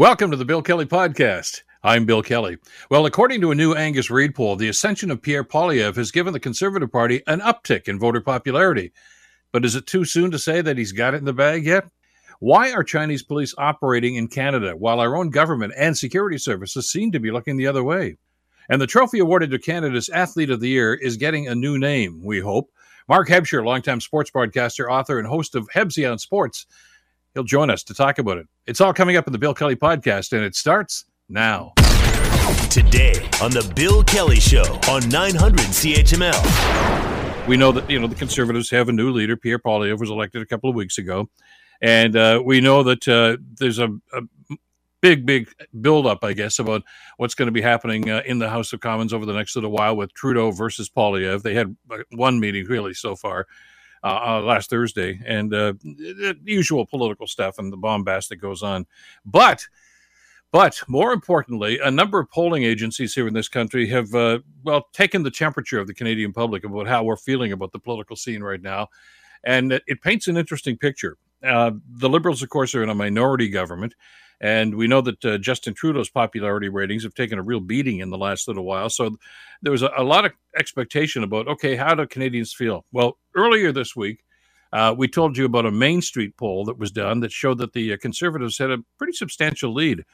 Welcome to the Bill Kelly Podcast. I'm Bill Kelly. Well, according to a new Angus Reid poll, the ascension of Pierre Poilievre has given the Conservative Party an uptick in voter popularity. But is it too soon to say that he's got it in the bag yet? Why are Chinese police operating in Canada while our own government and security services seem to be looking the other way? And the trophy awarded to Canada's Athlete of the Year is getting a new name, we hope. Mark Hebscher, longtime sports broadcaster, author, and host of Hebsy on Sports, He'll join us to talk about it. It's all coming up in the Bill Kelly podcast, and it starts now. Today on the Bill Kelly Show on 900 CHML. We know that you know the Conservatives have a new leader. Pierre Poilievre was elected a couple of weeks ago, and uh, we know that uh, there's a, a, big, big buildup, I guess, about what's going to be happening uh, in the House of Commons over the next little while with Trudeau versus Poilievre. They had uh, one meeting really so far uh, uh, last Thursday, and uh, the usual political stuff and the bombast that goes on. But but more importantly, a number of polling agencies here in this country have, uh, well, taken the temperature of the Canadian public about how we're feeling about the political scene right now. And it, paints an interesting picture. Uh, the Liberals, of course, are in a minority government. And we know that uh, Justin Trudeau's popularity ratings have taken a real beating in the last little while. So there was a, a lot of expectation about, okay, how do Canadians feel? Well, earlier this week, uh, we told you about a Main Street poll that was done that showed that the uh, Conservatives had a pretty substantial lead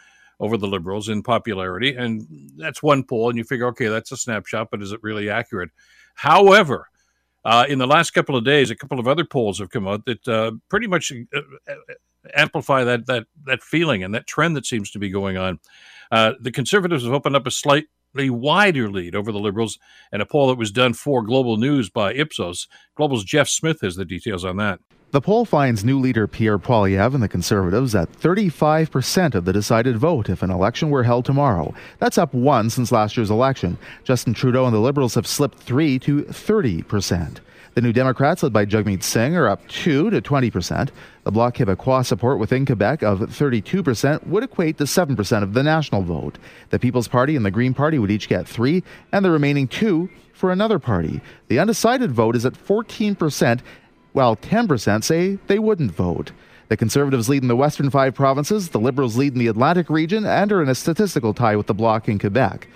over the Liberals in popularity. And that's one poll, and you figure, okay, that's a snapshot, but is it really accurate? However, uh, in the last couple of days, a couple of other polls have come out that uh, pretty much uh, uh, amplify that that that feeling and that trend that seems to be going on. Uh, the Conservatives have opened up a slightly wider lead over the Liberals, and a poll that was done for Global News by Ipsos. Global's Jeff Smith has the details on that. The poll finds new leader Pierre Poilievre and the Conservatives at 35% of the decided vote if an election were held tomorrow. That's up one since last year's election. Justin Trudeau and the Liberals have slipped three to 30%. The New Democrats, led by Jagmeet Singh, are up 2 to 20%. The Bloc Québécois support within Quebec of 32% would equate to 7% of the national vote. The People's Party and the Green Party would each get 3 and the remaining 2 for another party. The undecided vote is at 14%, while 10% say they wouldn't vote. The Conservatives lead in the western five provinces, the Liberals lead in the Atlantic region, and are in a statistical tie with the Bloc in Quebec.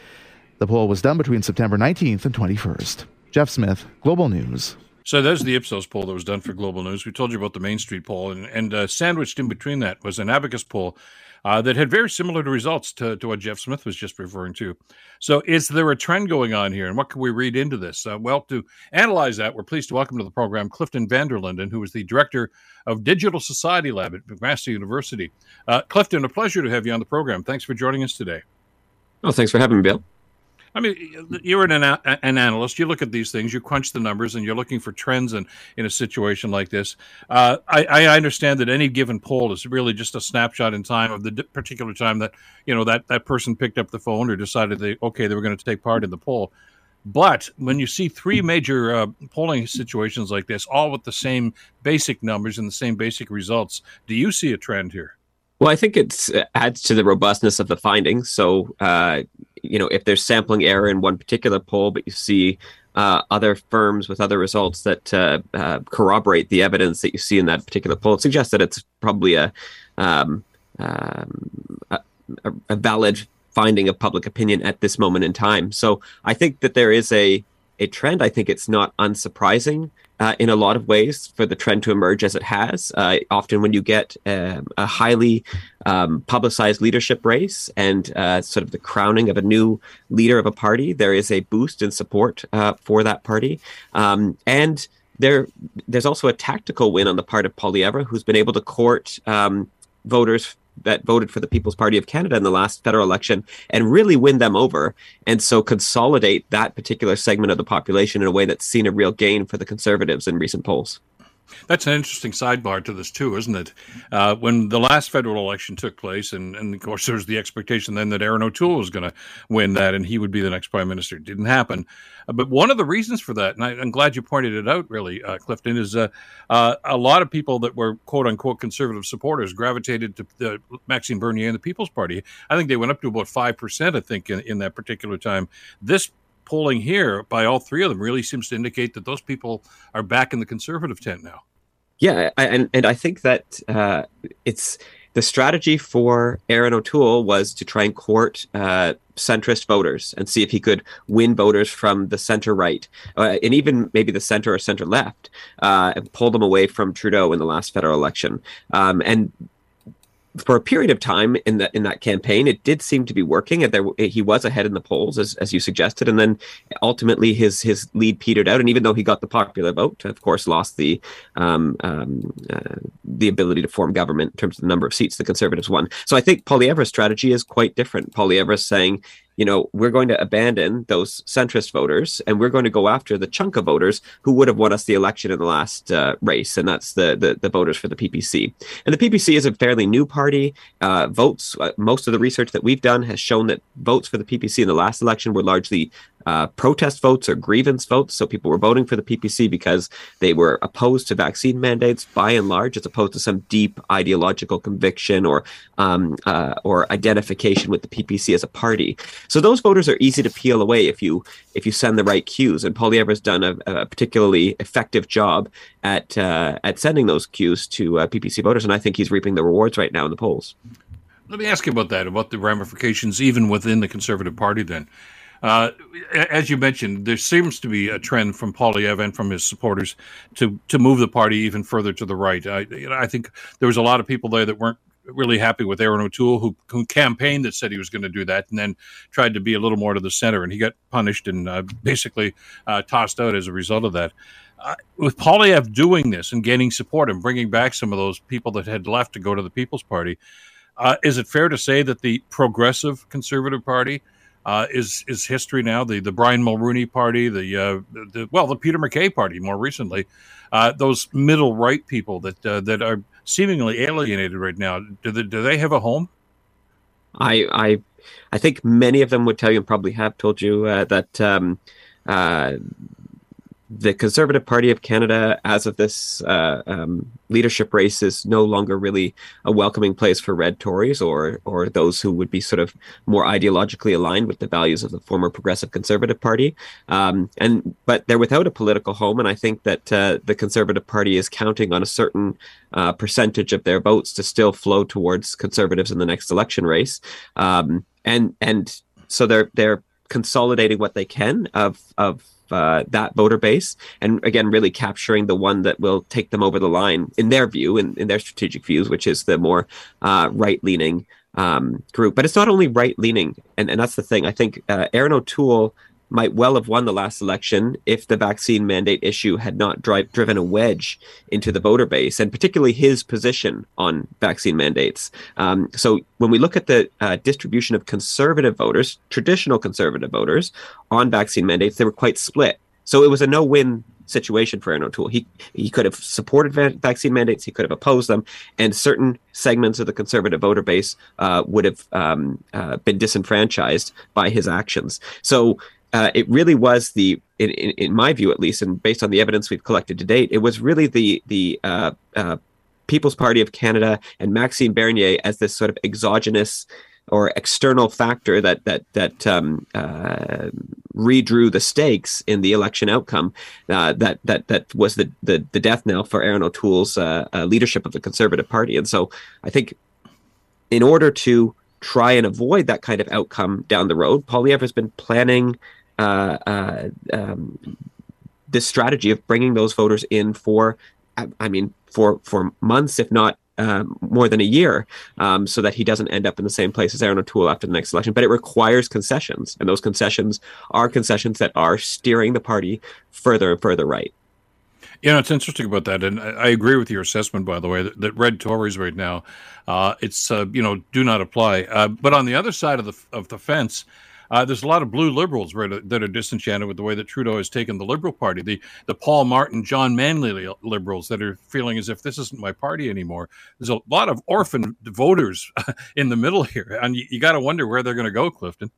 The poll was done between September 19th and 21st. Jeff Smith, Global News. So there's the Ipsos poll that was done for Global News. We told you about the Main Street poll, and, and uh, sandwiched in between that was an Abacus poll uh, that had very similar results to, to, what Jeff Smith was just referring to. So is there a trend going on here, and what can we read into this? Uh, well, to analyze that, we're pleased to welcome to the program Clifton van der Linden, who is the director of Digital Society Lab at McMaster University. Uh, Clifton, a pleasure to have you on the program. Thanks for joining us today. Oh, thanks for having me, Bill. I mean, you're an, an analyst. You look at these things, you crunch the numbers, and you're looking for trends in, in a situation like this. Uh, I, I, understand that any given poll is really just a snapshot in time of the particular time that you know that that person picked up the phone or decided they okay they were going to take part in the poll. But when you see three major uh, polling situations like this, all with the same basic numbers and the same basic results, do you see a trend here? Well, I think it adds to the robustness of the findings. So, uh, you know, if there's sampling error in one particular poll, but you see uh, other firms with other results that uh, uh corroborate the evidence that you see in that particular poll, it suggests that it's probably a, um, um, a, a valid finding of public opinion at this moment in time. So, I think that there is a a trend. I think it's not unsurprising uh, in a lot of ways for the trend to emerge as it has. Uh, often, when you get um, a highly um, publicized leadership race and uh, sort of the crowning of a new leader of a party, there is a boost in support uh, for that party. Um, and there, there's also a tactical win on the part of Poilievre, who's been able to court um, voters that voted for the People's Party of Canada in the last federal election and really win them over. And so consolidate that particular segment of the population in a way that's seen a real gain for the Conservatives in recent polls. That's an interesting sidebar to this too, isn't it? Uh, when the last federal election took place, and, and of course there was the expectation then that Erin O'Toole was going to win that, and he would be the next prime minister. It didn't happen. Uh, but one of the reasons for that, and I, am glad you pointed it out, really, uh, Clifton, is uh, uh, a lot of people that were quote unquote conservative supporters gravitated to Maxime Bernier and the People's Party. I think they went up to about five percent. I think in, in that particular time. This polling here by all three of them really seems to indicate that those people are back in the conservative tent now. Yeah, I, and and I think that uh, it's the strategy for Erin O'Toole was to try and court uh, centrist voters and see if he could win voters from the center right uh, and even maybe the center or center left uh, and pull them away from Trudeau in the last federal election. Um, and for a period of time in that in that campaign, it did seem to be working. And there, he was ahead in the polls, as, as you suggested, and then ultimately his his lead petered out. And even though he got the popular vote, of course, lost the um, um, uh, the ability to form government in terms of the number of seats the Conservatives won. So I think Poilievre's strategy is quite different. Poilievre's saying, you know, we're going to abandon those centrist voters and we're going to go after the chunk of voters who would have won us the election in the last uh, race, and that's the, the, the voters for the PPC. And the PPC is a fairly new party. Uh, votes, uh, most of the research that we've done has shown that votes for the PPC in the last election were largely uh, protest votes or grievance votes. So people were voting for the PPC because they were opposed to vaccine mandates by and large, as opposed to some deep ideological conviction or um, uh, or identification with the PPC as a party. So those voters are easy to peel away if you if you send the right cues. And Poilievre has done a, a, particularly effective job at uh, at sending those cues to uh, PPC voters, and I think he's reaping the rewards right now in the polls. Let me ask you about that, about the ramifications even within the Conservative Party. Then, uh, as you mentioned, there seems to be a trend from Poilievre and from his supporters to to move the party even further to the right. I, you know, I think there was a lot of people there that weren't really happy with Erin O'Toole, who, who campaigned that said he was going to do that, and then tried to be a little more to the center, and he got punished and uh, basically uh, tossed out as a result of that. Uh, with Poilievre doing this and gaining support and bringing back some of those people that had left to go to the People's Party, uh, is it fair to say that the Progressive Conservative Party uh, is is history now. The the Brian Mulroney party, the, uh, the well, the Peter MacKay party more recently, uh, those middle right people that uh, that are seemingly alienated right now. Do they, do they have a home? I I I think many of them would tell you and probably have told you uh, that um, uh, the Conservative Party of Canada, as of this uh, um, leadership race, is no longer really a welcoming place for red Tories or or those who would be sort of more ideologically aligned with the values of the former Progressive Conservative Party. Um, and but they're without a political home, and I think that uh, the Conservative Party is counting on a certain uh, percentage of their votes to still flow towards Conservatives in the next election race. Um, and and so they're they're consolidating what they can of of uh, that voter base, and again, really capturing the one that will take them over the line in their view, in, in their strategic views, which is the more uh, right leaning um, group. But it's not only right leaning, and, and that's the thing. I think uh, Erin O'Toole might well have won the last election if the vaccine mandate issue had not drive, driven a wedge into the voter base, and particularly his position on vaccine mandates. Um, so when we look at the uh, distribution of conservative voters, traditional conservative voters on vaccine mandates, they were quite split. So it was a no-win situation for Erin O'Toole. He he could have supported va- vaccine mandates, he could have opposed them, and certain segments of the conservative voter base uh, would have um, uh, been disenfranchised by his actions. So uh, it really was the, in, in, in, my view at least, and based on the evidence we've collected to date, it was really the the uh, uh, People's Party of Canada and Maxime Bernier as this sort of exogenous or external factor that that that um, uh, redrew the stakes in the election outcome. Uh, that that that was the, the the death knell for Erin O'Toole's uh, leadership of the Conservative Party. And so I think in order to try and avoid that kind of outcome down the road, Poilievre has been planning uh, uh, um, this strategy of bringing those voters in for, I mean, for for months, if not um, more than a year, um, so that he doesn't end up in the same place as Erin O'Toole after the next election. But it requires concessions, and those concessions are concessions that are steering the party further and further right. You know, it's interesting about that, and I agree with your assessment, by the way, that, that red Tories right now, uh, it's uh, you know, do not apply. Uh, but on the other side of the of the fence, uh, there's a lot of blue liberals that are disenchanted with the way that Trudeau has taken the Liberal Party, the the Paul Martin, John Manley liberals that are feeling as if this isn't my party anymore. There's a lot of orphan voters in the middle here, and you, you got to wonder where they're going to go, Clifton.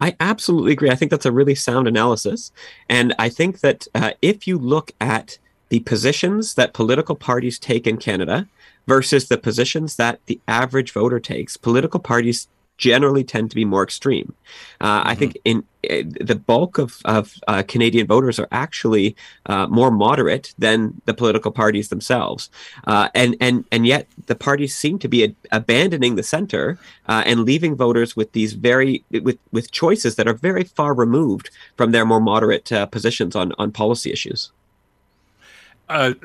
I absolutely agree. I think that's a really sound analysis, and I think that uh, if you look at the positions that political parties take in Canada versus the positions that the average voter takes, political parties generally tend to be more extreme. Uh, mm-hmm. I think in uh, the bulk of, of uh, Canadian voters are actually uh, more moderate than the political parties themselves, uh, and and and yet the parties seem to be a- abandoning the center uh, and leaving voters with these very with with choices that are very far removed from their more moderate positions on on policy issues.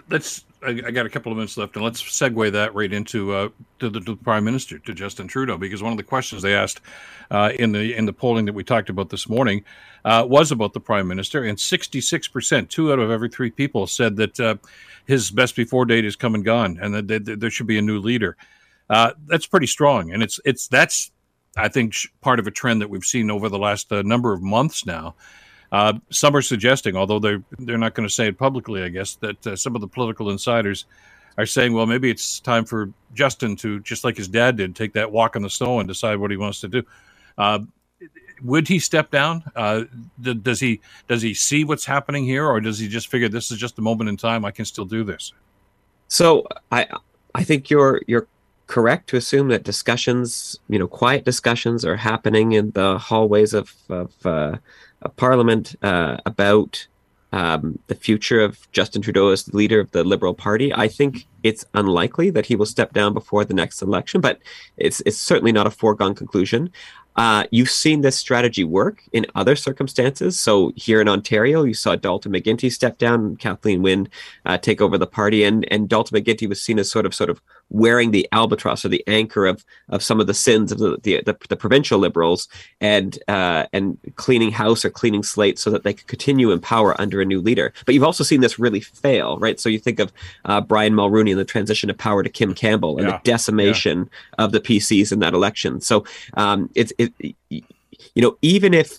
let's I, I, got a couple of minutes left, and let's segue that right into uh, to, the, to, the, prime minister, to Justin Trudeau, because one of the questions they asked uh, in the in the polling that we talked about this morning uh, was about the prime minister, and sixty six percent, two out of every three people, said that uh, his best before date is come and gone, and that, that, that there should be a new leader. Uh, that's pretty strong, and it's it's that's I think part of a trend that we've seen over the last uh, number of months now. Uh, some are suggesting, although they're they're not going to say it publicly, I guess, that uh, some of the political insiders are saying, well, maybe it's time for Justin to, just like his dad did, take that walk in the snow and decide what he wants to do. Uh, would he step down? Uh, does he does he see what's happening here, or does he just figure this is just a moment in time? I can still do this. So I I think you're you're correct to assume that discussions, you know, quiet discussions, are happening in the hallways of of uh, a parliament uh, about um, the future of Justin Trudeau as the leader of the Liberal Party. I think it's unlikely that he will step down before the next election, but it's it's certainly not a foregone conclusion. Uh, you've seen this strategy work in other circumstances. So here in Ontario, you saw Dalton McGuinty step down, Kathleen Wynne uh, take over the party, and and Dalton McGuinty was seen as sort of sort of wearing the albatross or the anchor of of some of the sins of the the, the, the provincial liberals and uh, and cleaning house or cleaning slate so that they could continue in power under a new leader. But you've also seen this really fail, right? So you think of uh, Brian Mulroney and the transition of power to Kim Campbell and yeah. the decimation yeah. of the PCs in that election. So um, it's it, you know even if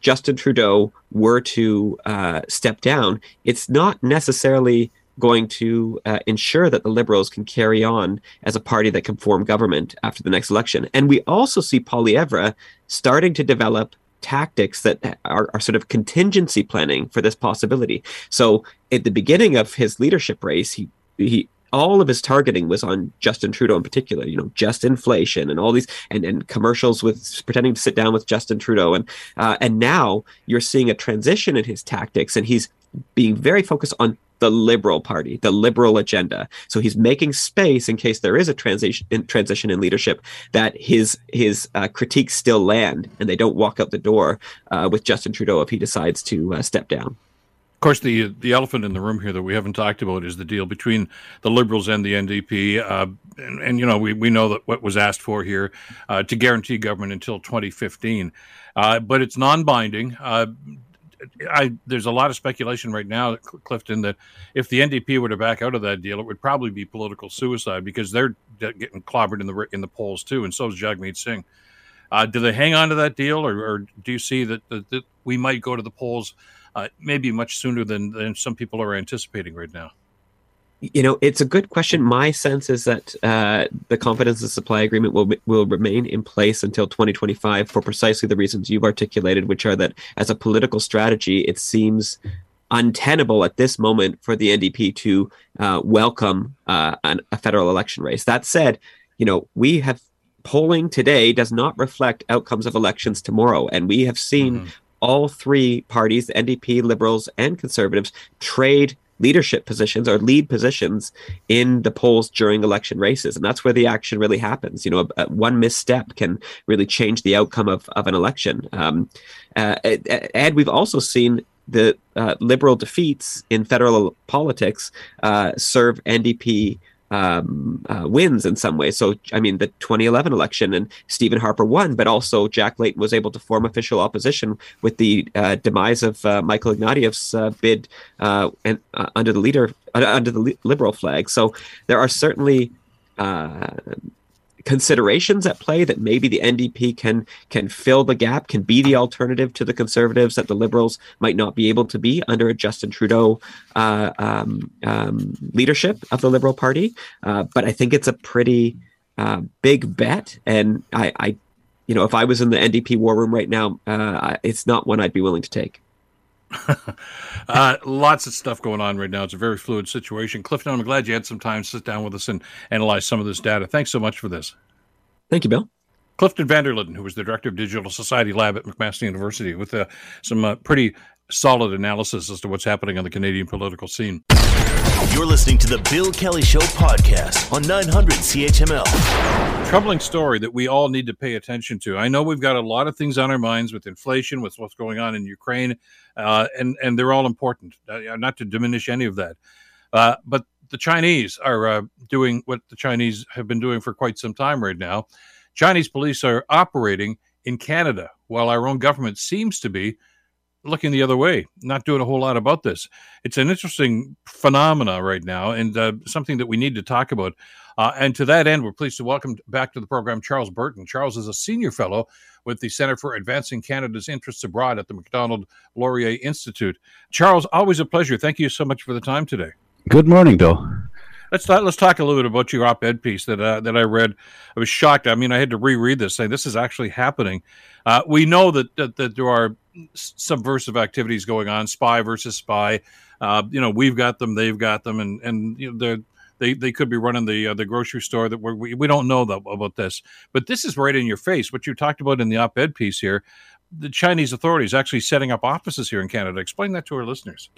Justin Trudeau were to uh, step down, it's not necessarily going to uh, ensure that the Liberals can carry on as a party that can form government after the next election. And we also see Poilievre starting to develop tactics that are, are, sort of contingency planning for this possibility. So at the beginning of his leadership race, he he all of his targeting was on Justin Trudeau in particular, you know, just inflation and all these and, and commercials with pretending to sit down with Justin Trudeau. And uh, and now you're seeing a transition in his tactics and he's being very focused on the liberal party, the liberal agenda. So he's making space in case there is a transition in, transition in leadership that his his uh, critiques still land and they don't walk out the door uh, with Justin Trudeau if he decides to uh, step down. Of course, the the elephant in the room here that we haven't talked about is the deal between the Liberals and the NDP. Uh, and, and, you know, we, we know that what was asked for here uh, to guarantee government until 2015, uh, but it's non-binding. I, there's a lot of speculation right now, Clifton, that if the NDP were to back out of that deal, it would probably be political suicide because they're getting clobbered in the in the polls too, and so is Jagmeet Singh. Uh, do they hang on to that deal, or, or do you see that, that, that, we might go to the polls uh, maybe much sooner than, than some people are anticipating right now? you know, it's a good question. My sense is that uh, the confidence and supply agreement will will remain in place until 2025 for precisely the reasons you've articulated, which are that as a political strategy, it seems untenable at this moment for the NDP to uh, welcome uh, an, a federal election race. That said, you know, we have polling today does not reflect outcomes of elections tomorrow, and we have seen. Mm-hmm. All three parties, the NDP, Liberals, and Conservatives, trade leadership positions or lead positions in the polls during election races. And that's where the action really happens. You know, a, a one misstep can really change the outcome of, of an election. Um, uh, and we've also seen the uh, liberal defeats in federal politics uh, serve NDP um, uh, wins in some way. So, I mean, the 2011 election and Stephen Harper won, but also Jack Layton was able to form official opposition with the uh, demise of uh, Michael Ignatieff's uh, bid uh, and uh, under the leader under the liberal flag. So, there are certainly considerations at play that maybe the NDP can can fill the gap, can be the alternative to the Conservatives that the Liberals might not be able to be under a Justin Trudeau uh, um, um, leadership of the Liberal Party. Uh, but I think it's a pretty uh, big bet, and I, I, you know, if I was in the NDP war room right now, uh, it's not one I'd be willing to take. uh, lots of stuff going on right now. It's a very fluid situation. Clifton, I'm glad you had some time to sit down with us and analyze some of this data. Thanks so much for this. Thank you, Bill. Clifton van der Linden, who was the director of Digital Society Lab at McMaster University, with uh, some uh, pretty solid analysis as to what's happening on the Canadian political scene. You're listening to the Bill Kelly Show podcast on 900 CHML. Troubling story that we all need to pay attention to. I know we've got a lot of things on our minds with inflation, with what's going on in Ukraine, uh, and and they're all important. Uh, not to diminish any of that, uh, but the Chinese are uh, doing what the Chinese have been doing for quite some time right now. Chinese police are operating in Canada, while our own government seems to be looking the other way, not doing a whole lot about this. It's an interesting phenomena right now, and uh, something that we need to talk about. Uh, and to that end, we're pleased to welcome back to the program Charles Burton. Charles is a senior fellow with the Center for Advancing Canada's Interests Abroad at the Macdonald Laurier Institute. Charles, always a pleasure. Thank you so much for the time today. Good morning, Bill. Let's talk, let's talk a little bit about your op-ed piece that uh, that I read. I was shocked. I mean, I had to reread this, saying this is actually happening. Uh, we know that, that, that there are subversive activities going on, spy versus spy. Uh, you know, we've got them, they've got them, and and you know, they they could be running the uh, the grocery store that we we don't know about this, but this is right in your face. What you talked about in the op-ed piece here, the Chinese authorities actually setting up offices here in Canada. Explain that to our listeners.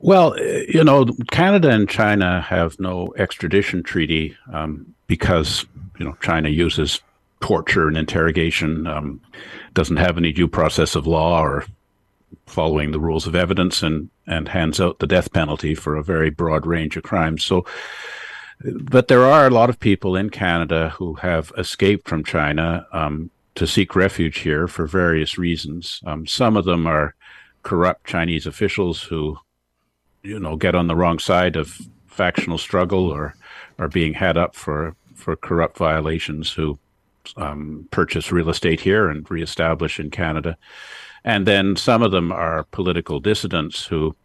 Well, eh, you know, Canada and China have no extradition treaty um, because you know China uses torture and interrogation, um, doesn't have any due process of law or following the rules of evidence, and and hands out the death penalty for a very broad range of crimes. So, but there are a lot of people in Canada who have escaped from China um, to seek refuge here for various reasons. Um, some of them are corrupt Chinese officials who you know get on the wrong side of factional struggle or are being had up for for corrupt violations who um, purchase real estate here and reestablish in Canada, and then some of them are political dissidents who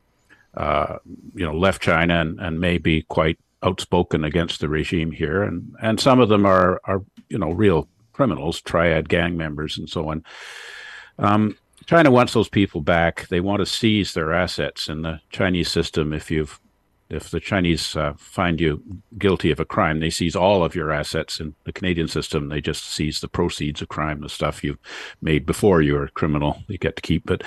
uh, you know left China and, and may be quite outspoken against the regime here, and and some of them are are you know real criminals, triad gang members, and so on. Um, China wants those people back. They want to seize their assets in the Chinese system. If you've if the Chinese uh, find you guilty of a crime, they seize all of your assets. In the Canadian system, they just seize the proceeds of crime, the stuff you made before you were a criminal. You get to keep it.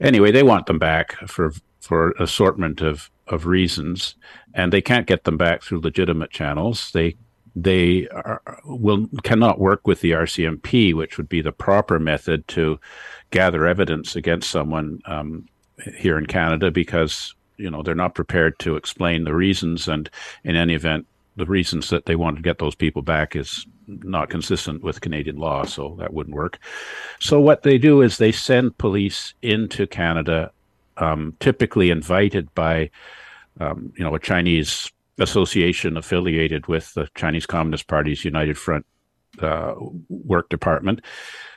Anyway, they want them back for for assortment of of reasons, and they can't get them back through legitimate channels. They they are, will cannot work with the RCMP, which would be the proper method to gather evidence against someone um, here in Canada, because you know they're not prepared to explain the reasons, and in any event, the reasons that they want to get those people back is not consistent with Canadian law, so that wouldn't work. So what they do is they send police into Canada, um, typically invited by um, you know a Chinese association affiliated with the Chinese Communist Party's United Front uh, work department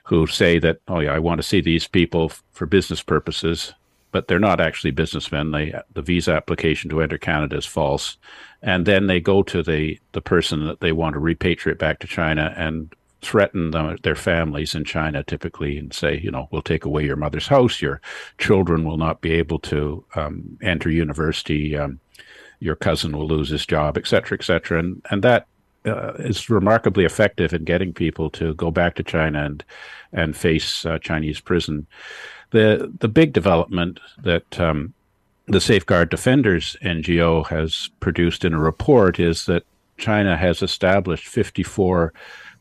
who say that, oh yeah, I want to see these people f- for business purposes, but they're not actually businessmen. They the visa application to enter Canada is false, and then they go to the the person that they want to repatriate back to China and threaten them, their families in China typically and say, you know, we'll take away your mother's house, your children will not be able to um, enter university. Um, your cousin will lose his job, et cetera, et cetera. And, and that uh, is remarkably effective in getting people to go back to China and, and face uh, Chinese prison. The, the big development that um, the Safeguard Defenders NGO has produced in a report is that China has established 54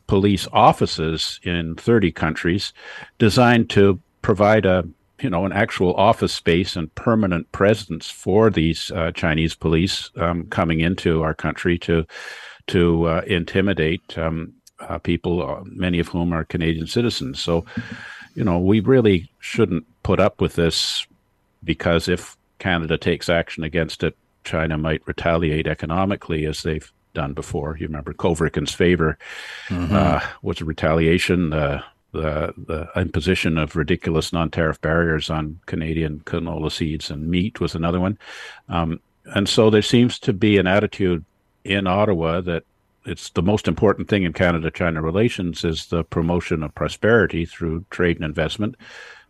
police offices in 30 countries designed to provide a you know, an actual office space and permanent presence for these uh, Chinese police um, coming into our country to to uh, intimidate um, uh, people, uh, many of whom are Canadian citizens. So, you know, we really shouldn't put up with this because if Canada takes action against it, China might retaliate economically as they've done before. You remember Kovrig and Spavor mm-hmm. uh, was a retaliation. Uh, the, the imposition of ridiculous non-tariff barriers on Canadian canola seeds and meat was another one. Um, and so there seems to be an attitude in Ottawa that it's the most important thing in Canada-China relations is the promotion of prosperity through trade and investment,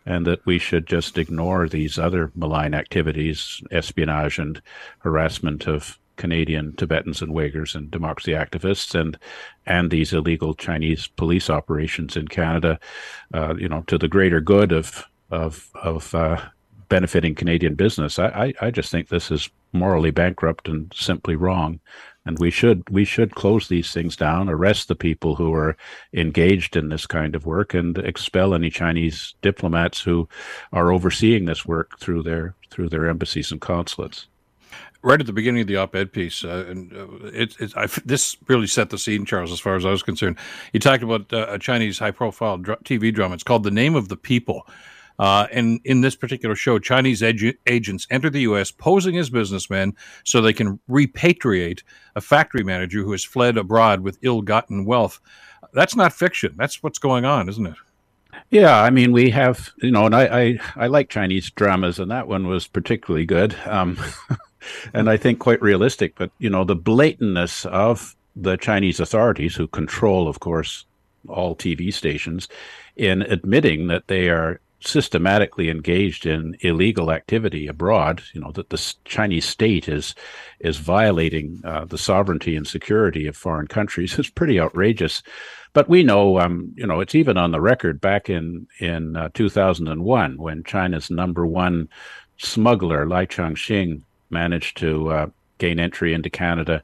and that we should just ignore these other malign activities, espionage and harassment of Canadian Tibetans and Uyghurs and democracy activists and and these illegal Chinese police operations in Canada, uh, you know, to the greater good of of of uh, benefiting Canadian business. I, I, I just think this is morally bankrupt and simply wrong and we should we should close these things down arrest the people who are engaged in this kind of work and expel any chinese diplomats who are overseeing this work through their through their embassies and consulates right at the beginning of the op-ed piece, uh, and uh, it, it I, this really set the scene, Charles, as far as I was concerned. You talked about uh, a Chinese high-profile dr- TV drama. It's called "The Name of the People," Uh, and in this particular show, Chinese ag- agents enter the U.S. posing as businessmen so they can repatriate a factory manager who has fled abroad with ill gotten wealth. That's not fiction. That's what's going on, isn't it? Yeah, I mean, we have, you know, and I, I, I like Chinese dramas, and that one was particularly good. Um, and I think quite realistic. But, you know, the blatantness of the Chinese authorities, who control, of course, all TV stations, in admitting that they are systematically engaged in illegal activity abroad, you know that the Chinese state is is violating uh, the sovereignty and security of foreign countries is pretty outrageous. But we know, um, you know, it's even on the record back in in uh, 2001 when China's number one smuggler Lai Changxing managed to uh, gain entry into Canada.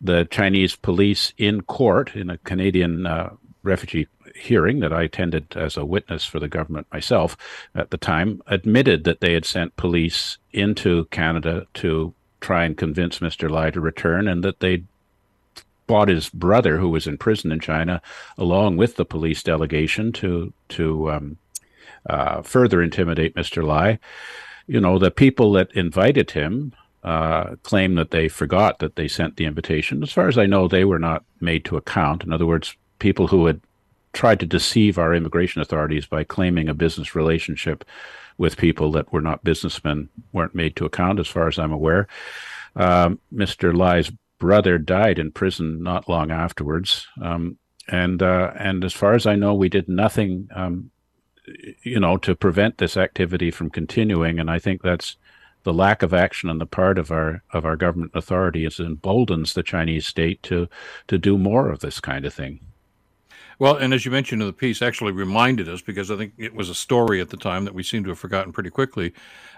The Chinese police in court in a Canadian uh, refugee hearing that I attended as a witness for the government myself at the time admitted that they had sent police into Canada to try and convince Mr. Lai to return and that they'd brought his brother, who was in prison in China, along with the police delegation to to um, uh, further intimidate Mr. Lai. You know, the people that invited him uh, claim that they forgot that they sent the invitation. As far as I know, they were not made to account. In other words, people who had tried to deceive our immigration authorities by claiming a business relationship with people that were not businessmen weren't made to account, as far as I'm aware. Um, Mr. Lai's brother died in prison not long afterwards, um, and uh, and as far as I know, we did nothing, um, you know, to prevent this activity from continuing. And I think that's the lack of action on the part of our of our government authorities emboldens the Chinese state to to do more of this kind of thing. Well, and as you mentioned in the piece, actually reminded us because I think it was a story at the time that we seem to have forgotten pretty quickly.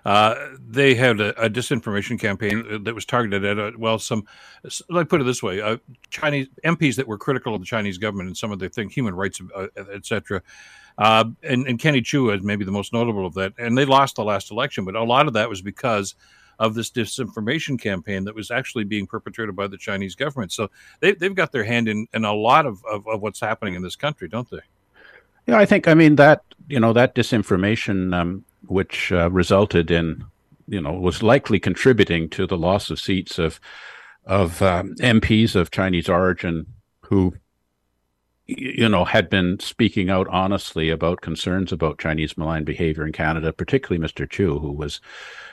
Uh, they had a, a, disinformation campaign that was targeted at, uh, well, some, let me put it this way, uh, Chinese MPs that were critical of the Chinese government and some of their thing, human rights, uh, etc. Uh, and, and Kenny Chiu is maybe the most notable of that. And they lost the last election, but a lot of that was because of this disinformation campaign that was actually being perpetrated by the Chinese government. So they, they've got their hand in, in a lot of, of, of what's happening in this country, don't they? Yeah, I think, I mean, that, you know, that disinformation, um, which uh, resulted in, you know, was likely contributing to the loss of seats of, of um, MPs of Chinese origin who you know, had been speaking out honestly about concerns about Chinese malign behavior in Canada, particularly Mr. Chiu, who was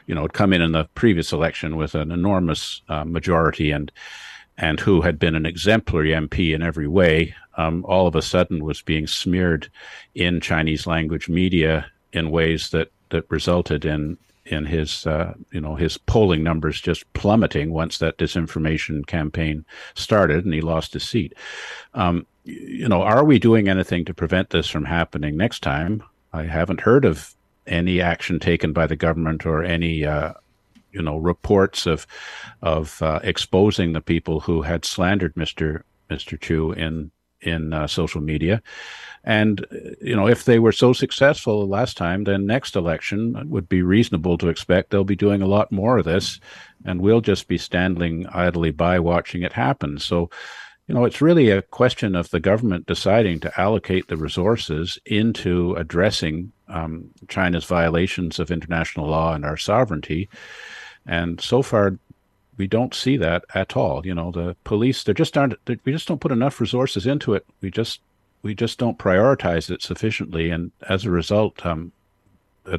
you know, had come in in the previous election with an enormous uh, majority and and who had been an exemplary MP in every way, um, all of a sudden was being smeared in Chinese language media in ways that that resulted in in his uh, you know his polling numbers just plummeting once that disinformation campaign started and he lost his seat. Um, you know, are we doing anything to prevent this from happening next time? I haven't heard of any action taken by the government or any uh, you know reports of of uh, exposing the people who had slandered Mr. Mr. Chiu in in uh, social media. And you know, if they were so successful last time, then next election would be reasonable to expect they'll be doing a lot more of this, and we'll just be standing idly by watching it happen. So, you know, it's really a question of the government deciding to allocate the resources into addressing um, China's violations of international law and our sovereignty. And so far, we don't see that at all. You know, the police they just aren't. We just don't put enough resources into it. We just we just don't prioritize it sufficiently, and as a result, um,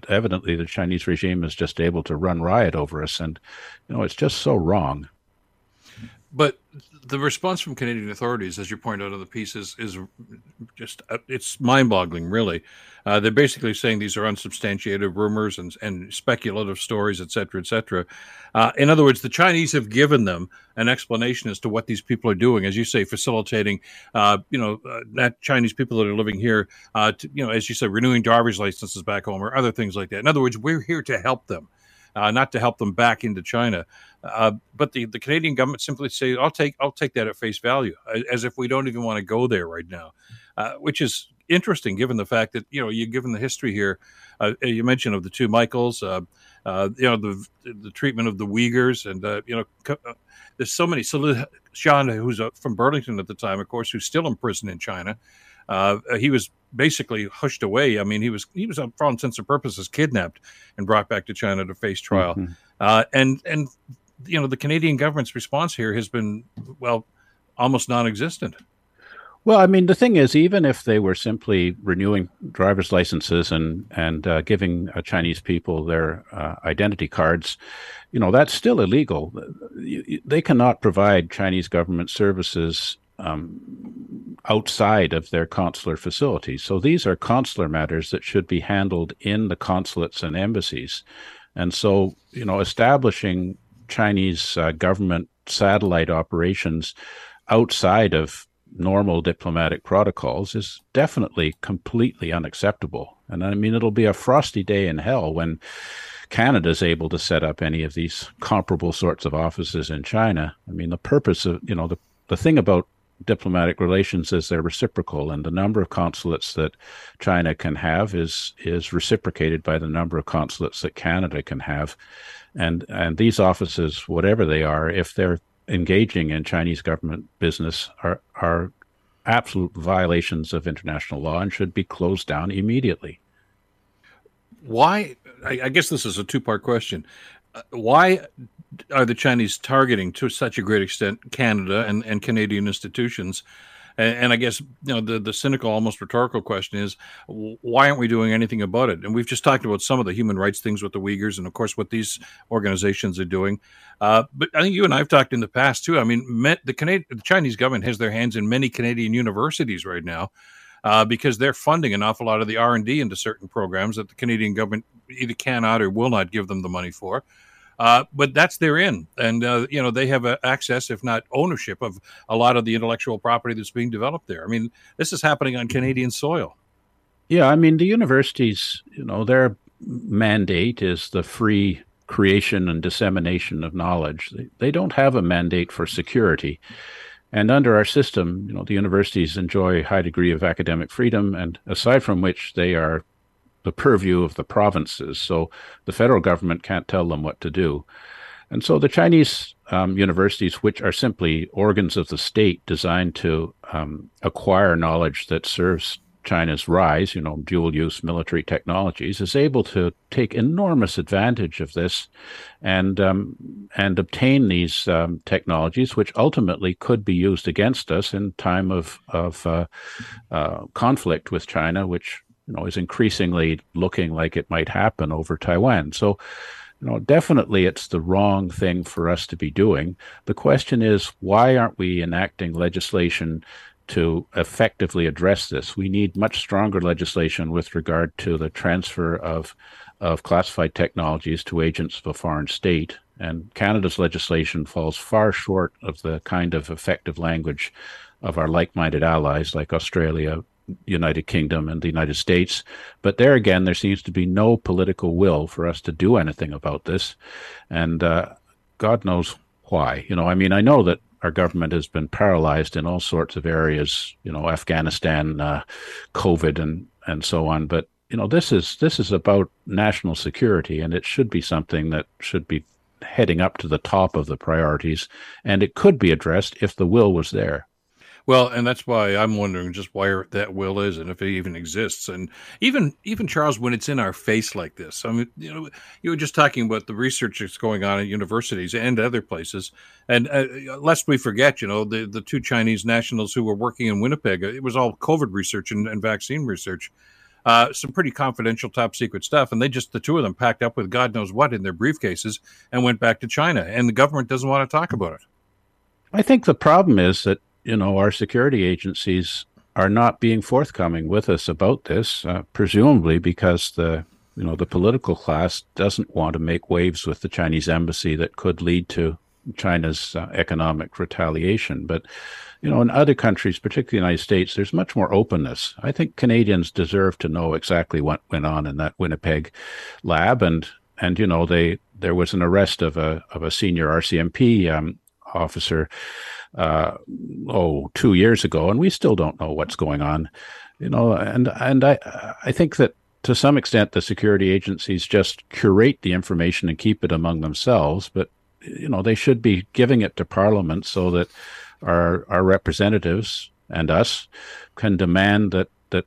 evidently the Chinese regime is just able to run riot over us, and you know it's just so wrong. But the response from Canadian authorities, as you point out in the piece, is, is just uh, it's mind-boggling. Really, uh, they're basically saying these are unsubstantiated rumors and, and speculative stories, et cetera, et cetera. Uh, in other words, the Chinese have given them an explanation as to what these people are doing, as you say, facilitating, uh, you know, uh, Chinese people that are living here, uh, to, you know, as you said, renewing driver's licenses back home or other things like that. In other words, we're here to help them uh, not to help them back into China. Uh, but the, the Canadian government simply say, "I'll take I'll take that at face value," as if we don't even want to go there right now, uh, which is interesting given the fact that you know you given the history here. Uh, you mentioned of the two Michaels, uh, uh, you know the the treatment of the Uyghurs, and you know there's so many. So Sean, who's from Burlington at the time, of course, who's still in prison in China. Uh, he was basically hushed away. I mean, he was he was, for all intents and purposes, kidnapped and brought back to China to face trial. Mm-hmm. Uh, and and you know, the Canadian government's response here has been well, almost non-existent. Well, I mean, the thing is, even if they were simply renewing driver's licenses and and uh, giving uh, Chinese people their uh, identity cards, you know, that's still illegal. They cannot provide Chinese government services um, outside of their consular facilities. So these are consular matters that should be handled in the consulates and embassies. And so, you know, establishing Chinese uh, government satellite operations outside of normal diplomatic protocols is definitely completely unacceptable. And I mean, it'll be a frosty day in hell when Canada is able to set up any of these comparable sorts of offices in China. I mean, the purpose of, you know, the, the thing about diplomatic relations as they're reciprocal, and the number of consulates that China can have is is reciprocated by the number of consulates that Canada can have, and and these offices, whatever they are, if they're engaging in Chinese government business, are are absolute violations of international law and should be closed down immediately. Why? I, I guess this is a two part question. Uh, why are the Chinese targeting to such a great extent Canada and, and Canadian institutions? And, and, I guess you know the the cynical, almost rhetorical question is, why aren't we doing anything about it? And we've just talked about some of the human rights things with the Uyghurs, and of course what these organizations are doing. Uh, but I think you and I have talked in the past too. I mean, the Canadian, the Chinese government has their hands in many Canadian universities right now. Uh, because they're funding an awful lot of the R and D into certain programs that the Canadian government either cannot or will not give them the money for. Uh, but that's their in, and uh, you know they have access, if not ownership, of a lot of the intellectual property that's being developed there. I mean, this is happening on Canadian soil. Yeah, I mean the universities, you know, their mandate is the free creation and dissemination of knowledge. They, they don't have a mandate for security. And under our system, you know, the universities enjoy a high degree of academic freedom, and aside from which they are the purview of the provinces. So the federal government can't tell them what to do. And so the Chinese um, universities, which are simply organs of the state designed to um, acquire knowledge that serves China's rise, you know, dual use military technologies, is able to take enormous advantage of this and um, and obtain these um, technologies, which ultimately could be used against us in time of of uh, uh, conflict with China, which you know, is increasingly looking like it might happen over Taiwan. So, you know, definitely it's the wrong thing for us to be doing. The question is, why aren't we enacting legislation to effectively address this? We need much stronger legislation with regard to the transfer of of classified technologies to agents of a foreign state. And Canada's legislation falls far short of the kind of effective language of our like minded allies like Australia, United Kingdom and the United States. But there again, there seems to be no political will for us to do anything about this. And uh, God knows why. You know, I mean, I know that our government has been paralyzed in all sorts of areas, you know, Afghanistan, uh, COVID, and, and so on. But, you know, this is this is about national security, and it should be something that should be heading up to the top of the priorities, and it could be addressed if the will was there. Well, and that's why I'm wondering just why that will is and if it even exists. And even even Charles, when it's in our face like this, I mean, you know, you were just talking about the research that's going on at universities and other places. And uh, lest we forget, you know, the the two Chinese nationals who were working in Winnipeg, it was all COVID research and, and vaccine research. Uh, some pretty confidential, top secret stuff, and they just the two of them packed up with God knows what in their briefcases and went back to China, and the government doesn't want to talk about it. I think the problem is that you know our security agencies are not being forthcoming with us about this, uh, presumably because the you know the political class doesn't want to make waves with the Chinese embassy that could lead to China's uh, economic retaliation. But you know, in other countries, particularly the United States, there's much more openness. I think Canadians deserve to know exactly what went on in that Winnipeg lab, and and you know, they there was an arrest of a of a senior RCMP um, officer uh, oh two years ago, and we still don't know what's going on. You know, and and I I think that to some extent the security agencies just curate the information and keep it among themselves, but you know they should be giving it to Parliament so that our our representatives and us can demand that that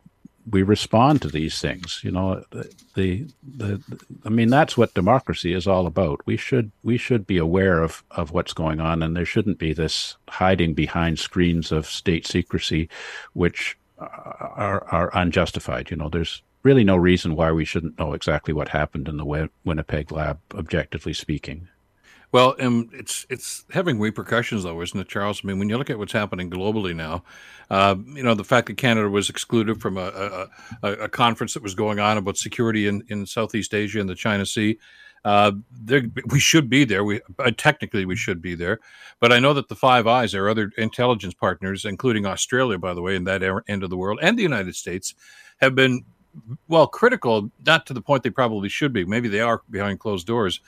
we respond to these things. You know, the, the, the, I mean, that's what democracy is all about. We should we should be aware of of what's going on, and there shouldn't be this hiding behind screens of state secrecy, which are are unjustified. You know, there's really no reason why we shouldn't know exactly what happened in the Winnipeg lab, objectively speaking. Well, um, it's it's having repercussions, though, isn't it, Charles? I mean, when you look at what's happening globally now, uh, you know, the fact that Canada was excluded from a, a, a, conference that was going on about security in, in Southeast Asia and the China Sea. Uh, we should be there. We uh, technically we should be there, but I know that the Five Eyes, our other intelligence partners, including Australia, by the way, in that end of the world, and the United States, have been well critical. Not to the point they probably should be. Maybe they are behind closed doors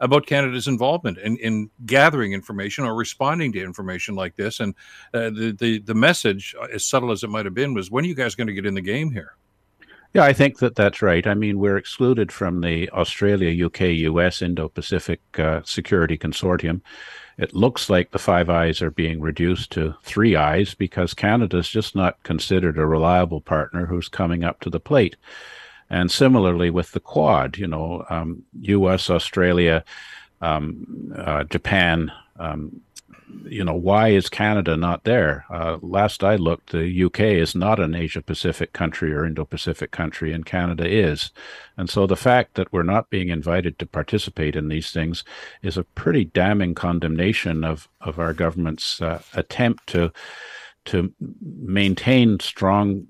about Canada's involvement in, in gathering information or responding to information like this. And uh, the, the, the message, as subtle as it might have been, was when are you guys going to get in the game here? Yeah, I think that that's right. I mean, we're excluded from the Australia, UK, US, Indo Pacific uh, Security Consortium. It looks like the Five Eyes are being reduced to three eyes because Canada's just not considered a reliable partner who's coming up to the plate. And similarly with the Quad, you know, um, U.S., Australia, um, uh, Japan. Um, you know, why is Canada not there? Uh, last I looked, the UK is not an Asia Pacific country or Indo Pacific country, and Canada is. And so the fact that we're not being invited to participate in these things is a pretty damning condemnation of, of our government's uh, attempt to to maintain strong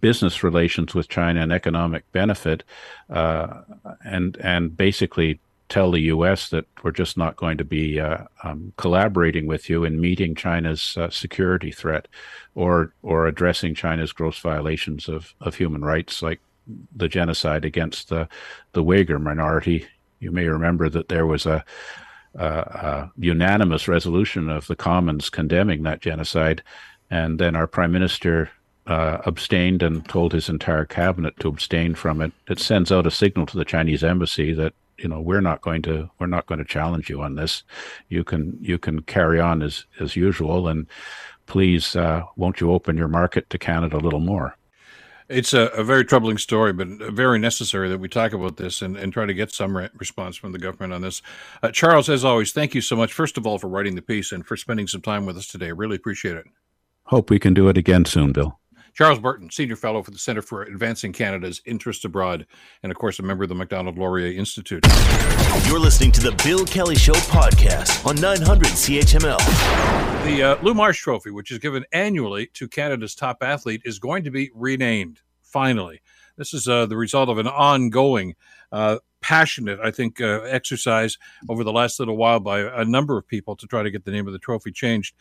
business relations with China and economic benefit, uh, and and basically tell the U.S. that we're just not going to be uh, um, collaborating with you in meeting China's uh, security threat, or or addressing China's gross violations of, of human rights, like the genocide against the the Uyghur minority. You may remember that there was a, a unanimous resolution of the Commons condemning that genocide and then our prime minister uh, abstained and told his entire cabinet to abstain from it. It sends out a signal to the Chinese embassy that you know we're not going to we're not going to challenge you on this. You can you can carry on as as usual, and please uh, won't you open your market to Canada a little more. It's a, a, very troubling story, but very necessary that we talk about this and, and try to get some re- response from the government on this. Uh, Charles, as always, thank you so much, first of all, for writing the piece and for spending some time with us today. I really appreciate it. Hope we can do it again soon, Bill. Charles Burton, Senior Fellow for the Center for Advancing Canada's Interests Abroad, and of course, a member of the Macdonald Laurier Institute. You're listening to the Bill Kelly Show podcast on 900 CHML. The uh, Lou Marsh Trophy, which is given annually to Canada's top athlete, is going to be renamed, finally. This is uh, the result of an ongoing, uh, passionate, I think, uh, exercise over the last little while by a number of people to try to get the name of the trophy changed.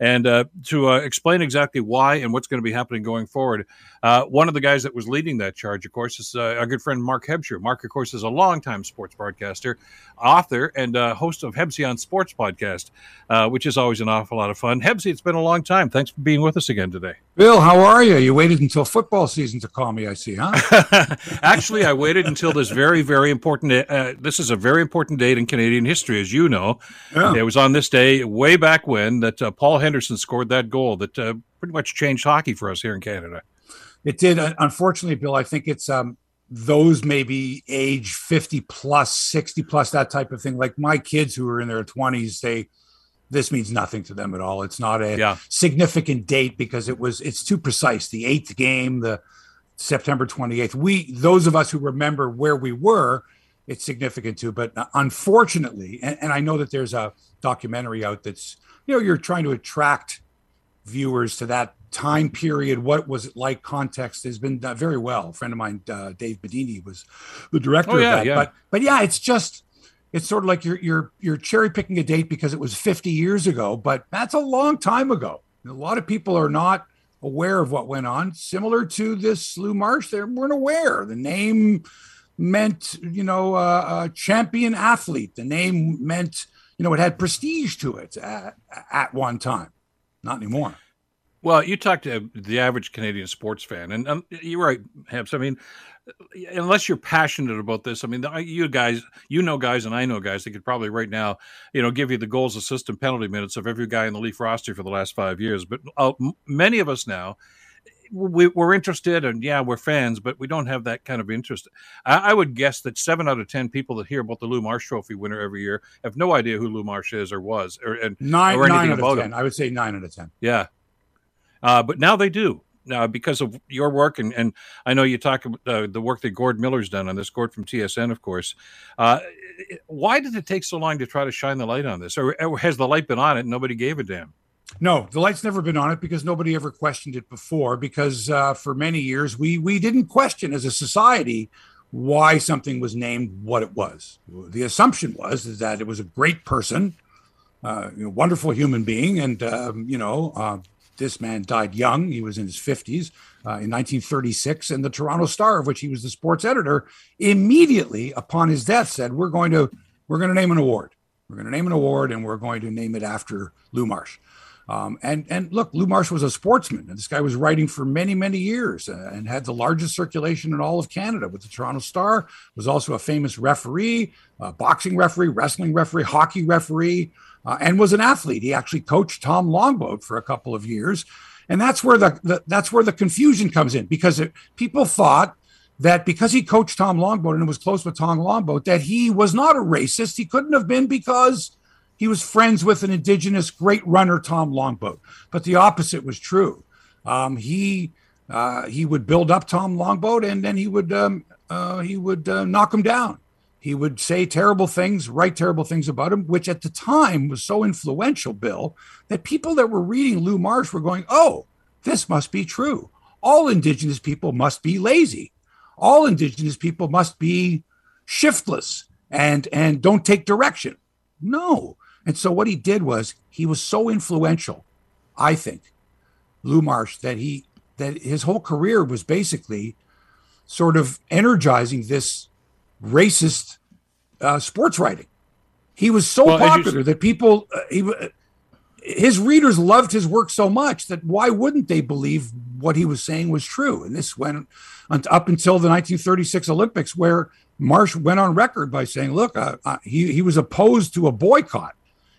And uh, to uh, explain exactly why and what's going to be happening going forward, uh, one of the guys that was leading that charge, of course, is uh, our good friend Mark Hebscher. Mark, of course, is a longtime sports broadcaster, author, and uh, host of Hebsy on Sports podcast, uh, which is always an awful lot of fun. Hebsy, it's been a long time. Thanks for being with us again today. Bill, how are you? You waited until football season to call me, I see, huh? Actually, I waited until this very, very important. this is a very important date in Canadian history, as you know. Yeah. It was on this day, way back when, that Paul Henderson scored that goal that uh, pretty much changed hockey for us here in Canada. It did. Unfortunately, Bill, I think it's um, those maybe age 50 plus, 60 plus, that type of thing. Like my kids who are in their 20s, they this means nothing to them at all. It's not a yeah. significant date because it was it's too precise. The eighth game, the September 28th. We those of us who remember where we were it's significant too. But uh, unfortunately, and, and I know that there's a documentary out that's you know you're trying to attract viewers to that time period. What was it like? Context has been done very well. A friend of mine uh, dave bidini was the director Oh, yeah, of that. yeah. but but yeah it's just it's sort of like you're you're you're cherry picking a date because it was 50 years ago but that's a long time ago. A lot of people are not aware of what went on. Similar to this lou marsh they weren't aware. The name meant you know uh, a champion athlete. The name meant you know it had prestige to it at, at one time not anymore Well, you talk to the average Canadian sports fan, and um, you're right, Hebs. I mean, unless you're passionate about this, I mean, you guys, you know guys, and I know guys that could probably right now, you know, give you the goals, assist, and penalty minutes of every guy in the Leaf roster for the last five years. But uh, many of us now, we, we're interested, and yeah, we're fans, but we don't have that kind of interest. I, I would guess that seven out of ten people that hear about the Lou Marsh Trophy winner every year have no idea who Lou Marsh is or was, or and nine, or anything nine out of him. ten i would say nine out of ten Yeah. Uh, but now they do. Now, because of your work, and, and I know you talk about uh, the work that Gord Miller's done on this, Gord from TSN, of course. Uh, why did it take so long to try to shine the light on this? Or, or has the light been on it and nobody gave a damn? No, the light's never been on it because nobody ever questioned it before. Because uh, for many years, we we didn't question as a society why something was named what it was. The assumption was that it was a great person, uh, you know, wonderful human being, and um, you know, uh, this man died young. He was in his fifties uh, in 1936, and the Toronto Star, of which he was the sports editor, immediately upon his death said, "We're going to we're going to name an award. We're going to name an award, and we're going to name it after Lou Marsh." Um, and and look, Lou Marsh was a sportsman, and this guy was writing for many many years uh, and had the largest circulation in all of Canada with the Toronto Star. Was also a famous referee, uh, boxing referee, wrestling referee, hockey referee, uh, and was an athlete. He actually coached Tom Longboat for a couple of years, and that's where the, the that's where the confusion comes in because it, people thought that because he coached Tom Longboat and was close with Tom Longboat, that he was not a racist. He couldn't have been because he was friends with an indigenous great runner, Tom Longboat. But the opposite was true. Um, he uh, he would build up Tom Longboat, and then he would um, uh, he would uh, knock him down. He would say terrible things, write terrible things about him, which at the time was so influential, Bill, that people that were reading Lou Marsh were going, "Oh, this must be true. All indigenous people must be lazy. All indigenous people must be shiftless and and don't take direction." No. And so what he did was he was so influential, I think, Lou Marsh, that he that his whole career was basically sort of energizing this racist uh, sports writing. He was so Well, popular that people uh, he his readers loved his work so much that why wouldn't they believe what he was saying was true? And this went up until the 1936 Olympics, where Marsh went on record by saying, "Look, uh, uh, he he was opposed to a boycott.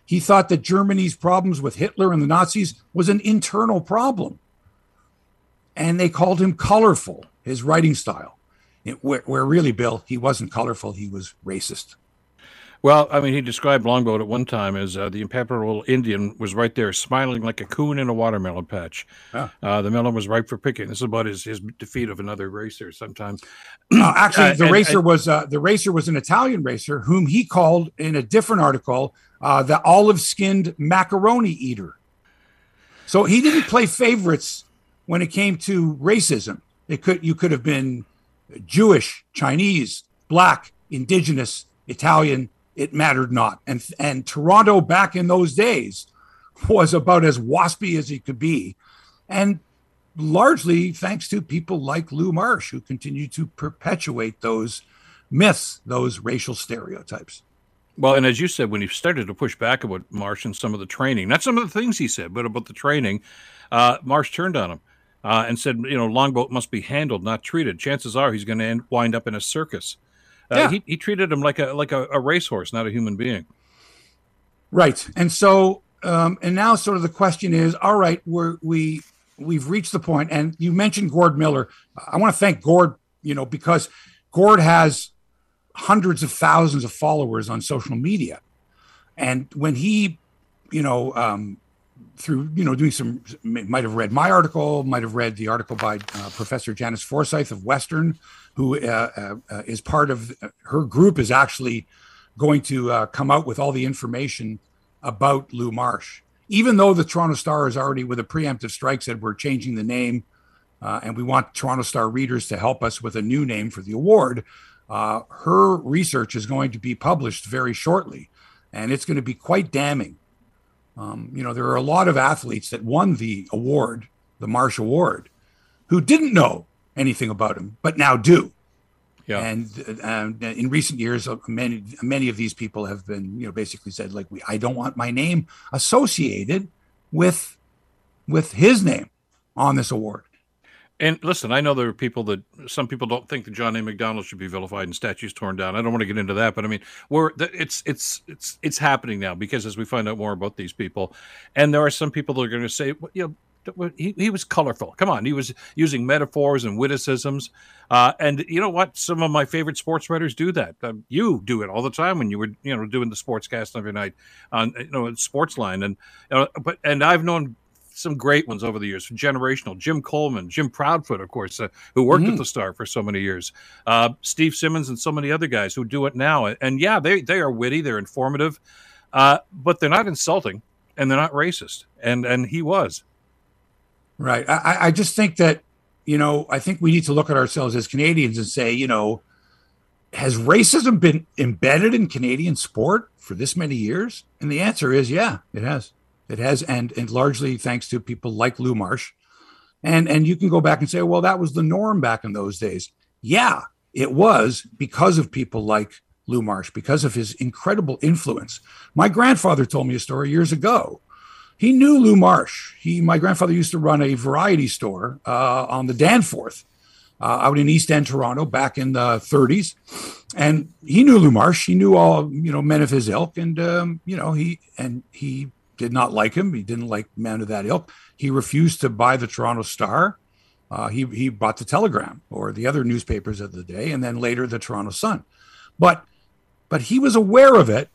He thought that Germany's problems with Hitler and the Nazis was an internal problem, and they called him colorful. His writing style, it, where, where really, Bill, he wasn't colorful. He was racist." Well, I mean, he described Longboat at one time as uh, the imperial Indian was right there, smiling like a coon in a watermelon patch. Uh, the melon was ripe for picking. This is about his, his defeat of another racer Sometimes, Uh, actually, Uh, the and- racer and- was uh, the racer was an Italian racer whom he called in a different article uh, the olive-skinned macaroni eater. So he didn't play favorites when it came to racism. It could you could have been Jewish, Chinese, black, indigenous, Italian. It mattered not. And and Toronto back in those days was about as waspy as he could be, and largely thanks to people like Lou Marsh, who continue to perpetuate those myths, those racial stereotypes. Well, and as you said, when he started to push back about Marsh and some of the training, not some of the things he said, but about the training, uh, Marsh turned on him uh, and said, you know, Longboat must be handled, not treated. Chances are he's going to wind up in a circus. Uh, Yeah. he, he treated him like a like a, a racehorse, not a human being. Right. And so, um, and now sort of the question is, all right, we're, we, we've reached the point, and you mentioned Gord Miller. I want to thank Gord, you know, because Gord has hundreds of thousands of followers on social media. And when he, you know, um, through you know doing some might have read my article might have read the article by uh, professor janice forsyth of western who uh, uh, uh is part of her group is actually going to uh, come out with all the information about lou marsh. Even though the toronto star is already with a preemptive strike said we're changing the name uh, and we want toronto star readers to help us with a new name for the award her research is going to be published very shortly. And it's going to be quite damning um, you know, there are a lot of athletes that won the award, the Marsh Award, who didn't know anything about him, but now do. Yeah. And in recent years, uh, many many of these people have been, you know, basically said like, "We, I don't want my name associated with with his name on this award." And listen, I know there are people that some people don't think that John A. Macdonald should be vilified and statues torn down. I don't want to get into that, but I mean, we're it's it's it's it's happening now because as we find out more about these people, and there are some people that are going to say, well, you know, he, he was colorful. Come on, he was using metaphors and witticisms. Uh, and you know what? Some of my favorite sports writers do that. Uh, you do it all the time when you were, you know, doing the sportscast every night on, you know, Sportsline. And, uh, but, and I've known some great ones over the years, generational. Jim Coleman, Jim Proudfoot, of course, uh, who worked mm-hmm. at the Star for so many years. Uh, Steve Simmons and so many other guys who do it now. And yeah, they they are witty, they're informative, uh, but they're not insulting and they're not racist. And and he was. Right. I, I just think that you know I think we need to look at ourselves as Canadians and say you know has racism been embedded in Canadian sport for this many years? And the answer is yeah, it has. It has, and, and largely thanks to people like Lou Marsh. And, and you can go back and say, well, that was the norm back in those days. Yeah, it was because of people like Lou Marsh, because of his incredible influence. My grandfather told me a story years ago. He knew Lou Marsh. He, my grandfather used to run a variety store uh, on the Danforth uh, out in East End, Toronto, back in the 30s, and he knew Lou Marsh. He knew all you know men of his ilk, and um, you know he and he did not like him. He didn't like men of that ilk. He refused to buy the Toronto Star. Uh, he he bought the Telegram or the other newspapers of the day, and then later the Toronto Sun. But but he was aware of it.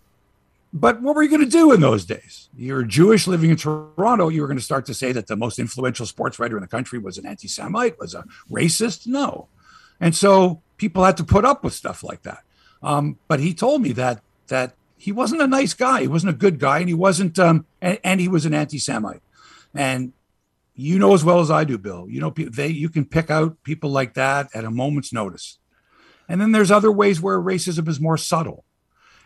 But what were you going to do in those days? You're Jewish living in Toronto. You were going to start to say that the most influential sports writer in the country was an anti-Semite, was a racist. No, and so people had to put up with stuff like that. Um, but he told me that that he wasn't a nice guy. He wasn't a good guy, and he wasn't, um, and, and he was an anti-Semite. And you know as well as I do, Bill. You know, they you can pick out people like that at a moment's notice. And then there's other ways where racism is more subtle.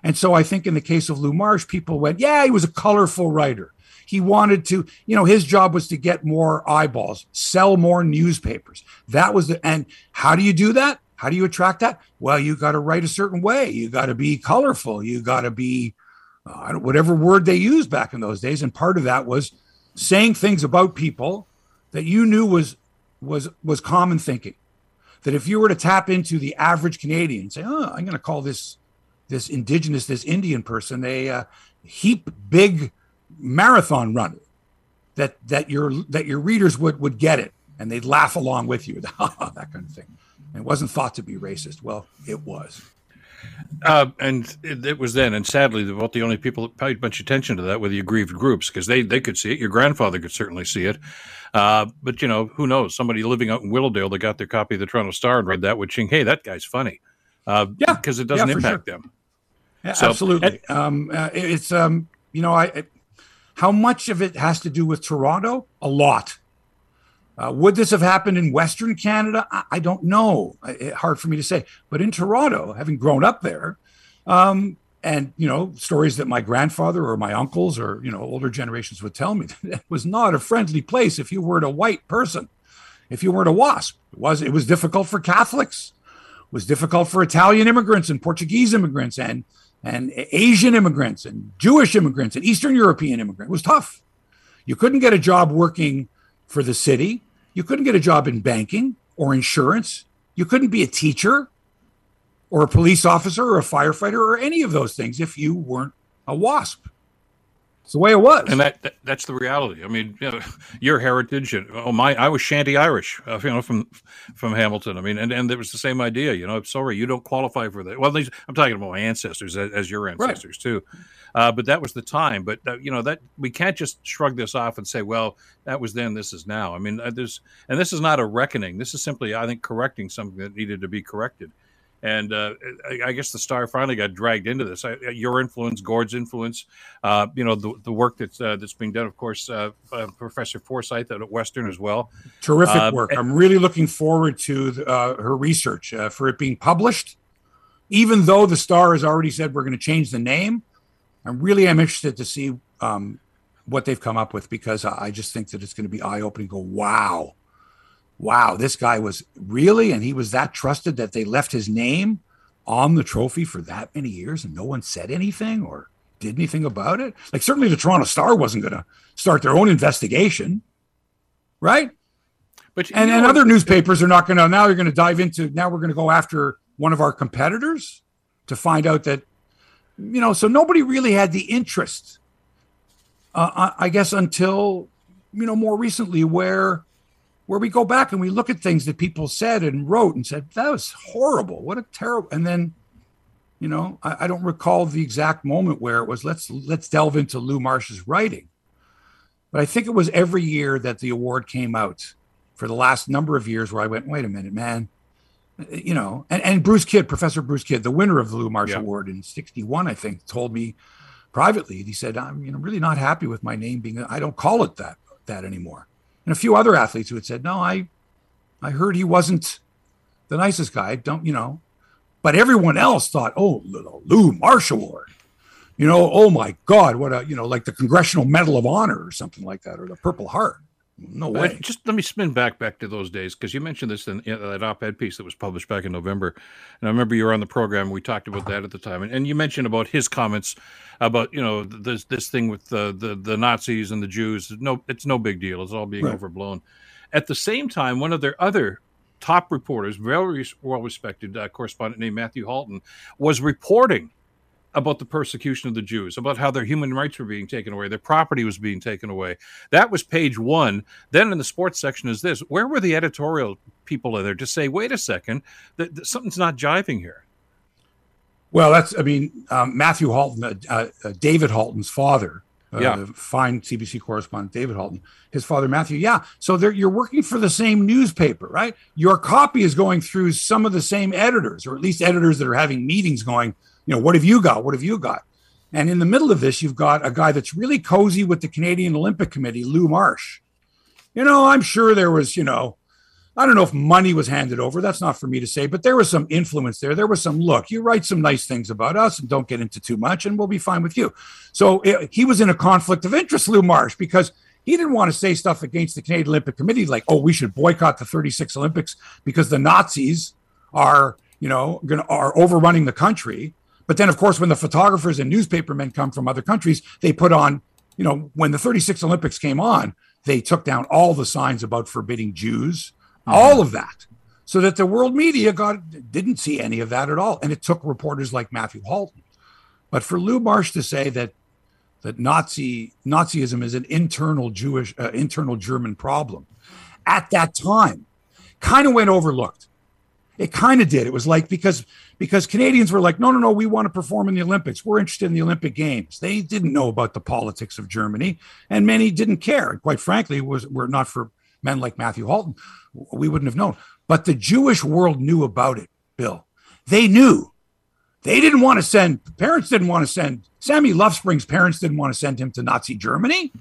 And so I think in the case of Lou Marsh, people went, yeah, he was a colorful writer. He wanted to, you know, his job was to get more eyeballs, sell more newspapers. That was the, and how do you do that? How do you attract that? Well, you got to write a certain way. You got to be colorful. You got to be uh, whatever word they used back in those days. And part of that was saying things about people that you knew was was was common thinking. That if you were to tap into the average Canadian, say, "Oh, I'm going to call this this indigenous, this Indian person a uh, heap big marathon runner," that that your that your readers would would get it and they'd laugh along with you, that kind of thing. It wasn't thought to be racist. Well, it was. Uh, and it, it, was then, and sadly, about the only people that paid much attention to that were the aggrieved groups because they they could see it. Your grandfather could certainly see it, uh, but you know who knows? Somebody living out in Willowdale that got their copy of the Toronto Star and read that would think, "Hey, that guy's funny," uh, yeah, because it doesn't yeah, impact sure. them. Yeah, so, absolutely. And, um, uh, it's um, you know, I, I how much of it has to do with Toronto? A lot. Uh, would this have happened in Western Canada? I, I don't know. It, hard for me to say. But in Toronto, having grown up there, um, and you know stories that my grandfather or my uncles or you know older generations would tell me, it was not a friendly place if you weren't a white person, if you weren't a WASP. It was. It was difficult for Catholics. It was difficult for Italian immigrants and Portuguese immigrants and and Asian immigrants and Jewish immigrants and Eastern European immigrants. It was tough. You couldn't get a job working for the city. You couldn't get a job in banking or insurance. You couldn't be a teacher or a police officer or a firefighter or any of those things if you weren't a WASP. It's the way it was. And that, that that's the reality. I mean, you know, your heritage and oh my, I was Shanty Irish, uh, you know, from from Hamilton. I mean, and and there was the same idea. You know, sorry, you don't qualify for that. Well, these, I'm talking about my ancestors as, as your ancestors right. too. Uh, but that was the time. But uh, you know that we can't just shrug this off and say, well, that was then, this is now. I mean, uh, there's and this is not a reckoning. This is simply, I think, correcting something that needed to be corrected. And uh, I, guess the star finally got dragged into this. I, your influence, Gord's influence, uh, you know, the, the work that's uh, that's being done, of course, uh, uh, Professor Forsyth at Western as well. Terrific uh, work. And- I'm really looking forward to the, her research for it being published. Even though the star has already said we're going to change the name, I really am interested to see um, what they've come up with because I just think that it's going to be eye opening. Go, wow, wow, this guy was really, and he was that trusted that they left his name on the trophy for that many years and no one said anything or did anything about it. Like, certainly the Toronto Star wasn't going to start their own investigation, right? But and, and other newspapers are not going to now. you're going to dive into now. We're going to go after one of our competitors to find out that you know. So nobody really had the interest, uh, I guess, until you know more recently, where where we go back and we look at things that people said and wrote and said that was horrible. What a terrible and then you know I, I, don't recall the exact moment where it was let's let's delve into lou marsh's writing. But i think it was every year that the award came out for the last number of years where i went wait a minute man. You know and, and bruce kidd professor bruce kidd the winner of the lou marsh yeah. award in 61 i think told me privately he said i'm you know really not happy with my name being i don't call it that that anymore and a few other athletes who had said, "No, I, I heard he wasn't the nicest guy. Don't you know?" But everyone else thought, "Oh, the Lou Marsh Award." You know, oh my God, what a you know, like the Congressional Medal of Honor or something like that, or the Purple Heart. No way. just let me spin back back to those days because you mentioned this in, in, that op-ed piece that was published back in November, and I remember you were on the program. We talked about that at the time, and, and you mentioned about his comments about you know this this thing with the the, the Nazis and the Jews. No, it's no big deal. It's all being right. overblown. At the same time, one of their other top reporters, very well respected uh, correspondent named Matthew Halton, was reporting about the persecution of the Jews, about how their human rights were being taken away, their property was being taken away. That was page one. Then in the sports section is this: where were the editorial people there to say, "Wait a second, that, that something's not jiving here"? Well, that's I mean um, Matthew Halton, uh, uh, uh David Halton's father. Uh, yeah, fine CBC correspondent David Halton, his father Matthew. Yeah, so you're working for the same newspaper, right? Your copy is going through some of the same editors, or at least editors that are having meetings going you know, what have you got? What have you got? And in the middle of this, you've got a guy that's really cozy with the Canadian Olympic Committee, Lou Marsh. You know, I'm sure there was, you know, I don't know if money was handed over. That's not for me to say, but there was some influence there. There was some look. You write some nice things about us and don't get into too much, and we'll be fine with you. So it, he was in a conflict of interest, Lou Marsh, because he didn't want to say stuff against the Canadian Olympic Committee, like, "Oh, we should boycott the 36 Olympics because the Nazis are, you know, going are overrunning the country." But then, of course, when the photographers and newspapermen come from other countries, they put on, you know, when the 36 Olympics came on, they took down all the signs about forbidding Jews, mm-hmm. all of that, so that the world media got didn't see any of that at all. And it took reporters like Matthew Halton. But for Lou Marsh to say that that Nazi Nazism is an internal Jewish, uh, internal German problem at that time, kind of went overlooked. It kind of did. It was like because because Canadians were like, no, no, no, we want to perform in the Olympics. We're interested in the Olympic Games. They didn't know about the politics of Germany, and many didn't care. And quite frankly, was were not for men like Matthew Halton, we wouldn't have known. But the Jewish world knew about it, Bill. They knew. They didn't want to send parents didn't want to send Sammy Luftspring's parents didn't want to send him to Nazi Germany.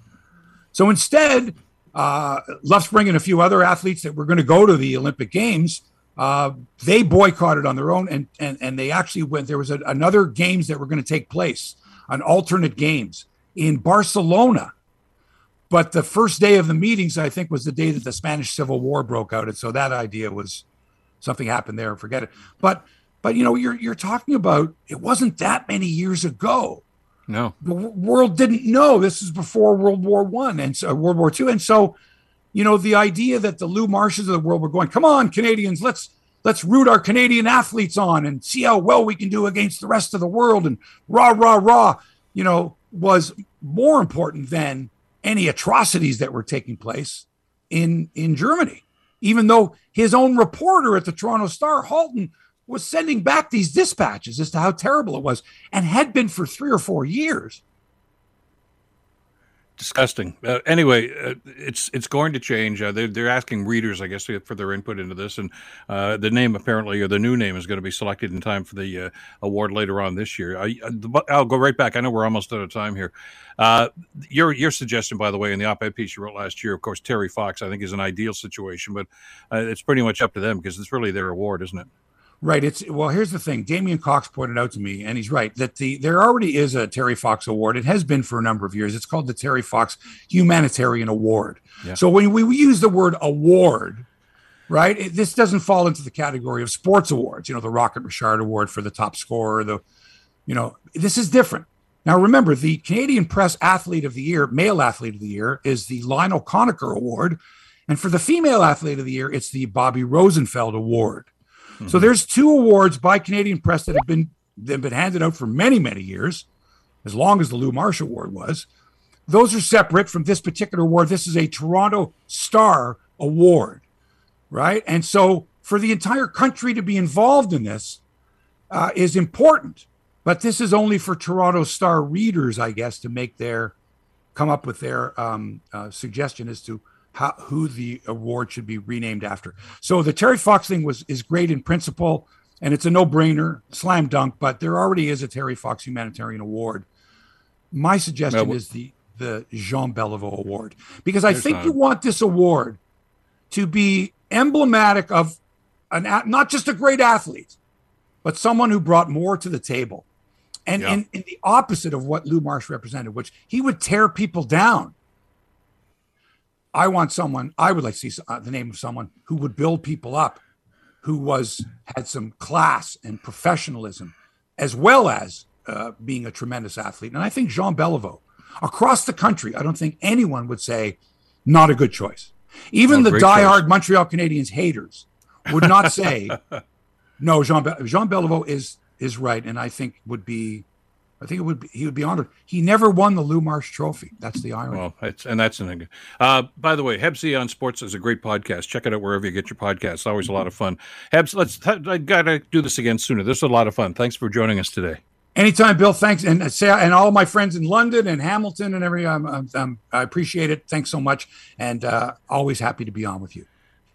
So instead, uh, Luftspring and a few other athletes that were going to go to the Olympic Games uh, they boycotted on their own, and and and they actually went. There was a, another games that were going to take place, an alternate games in Barcelona. But the first day of the meetings, I think, was the day that the Spanish Civil War broke out, and so that idea was something happened there. Forget it. But but you know, you're you're talking about it wasn't that many years ago. No, the world didn't know. This is before World War One and so World War Two, and so you know, the idea that the Lou Marshes of the world were going, come on, Canadians, let's let's root our Canadian athletes on and see how well we can do against the rest of the world and rah, rah, rah, you know, was more important than any atrocities that were taking place in in Germany. Even though his own reporter at the Toronto Star, Halton, was sending back these dispatches as to how terrible it was, and had been for three or four years disgusting. Uh, anyway, uh, it's it's going to change. Uh, they're they're asking readers, I guess, for their input into this, and uh, the name apparently, or the new name, is going to be selected in time for the uh, award later on this year. I, will go right back. I know we're almost out of time here. Uh, your your suggestion, by the way, in the op-ed piece you wrote last year, of course, Terry Fox, I think, is an ideal situation, but it's pretty much up to them because it's really their award, isn't it? Right. It's well. Here's the thing. Damian Cox pointed out to me, and he's right that the there already is a Terry Fox Award. It has been for a number of years. It's called the Terry Fox Humanitarian Award. Yeah. So when we, we use the word award, right, it, this doesn't fall into the category of sports awards. You know, the Rocket Richard Award for the top scorer. The, you know, this is different. Now remember, the Canadian Press Athlete of the Year, male athlete of the year, is the Lionel Conacher Award, and for the female athlete of the year, it's the Bobbie Rosenfeld Award. Mm-hmm. So there's two awards by Canadian Press that have been that have been handed out for many many years, as long as the Lou Marsh Award was. Those are separate from this particular award. This is a Toronto Star Award, right? And so for the entire country to be involved in this uh, is important. But this is only for Toronto Star readers, I guess, to make their come up with their um, uh, suggestion as to how, who the award should be renamed after. So the Terry Fox thing was is great in principle, and it's a no brainer, slam dunk. But there already is a Terry Fox Humanitarian Award. My suggestion is the the Jean Beliveau Award because I think you want this award to be emblematic of an not just a great athlete, but someone who brought more to the table. And yeah. in, in the opposite of what Lou Marsh represented, which he would tear people down I want someone, I would like to see uh, the name of someone who would build people up, who was had some class and professionalism, as well as uh, being a tremendous athlete. And I think Jean Beliveau, across the country, I don't think anyone would say not a good choice. Even oh, the diehard choice. Montreal Canadiens haters would not say no. Jean Be- Jean Beliveau is is right, and I think would be I think it would be, he would be honored. He never won the Lou Marsh Trophy. That's the irony. Well, it's, and that's an. Uh, by the way, Hebsy on Sports is a great podcast. Check it out wherever you get your podcasts. It's always a lot of fun. Hebs, let's. I gotta do this again sooner. This is a lot of fun. Thanks for joining us today. Anytime, Bill. Thanks, and uh, say and all my friends in London and Hamilton and every. Um, um, um, I appreciate it. Thanks so much, and uh, always happy to be on with you.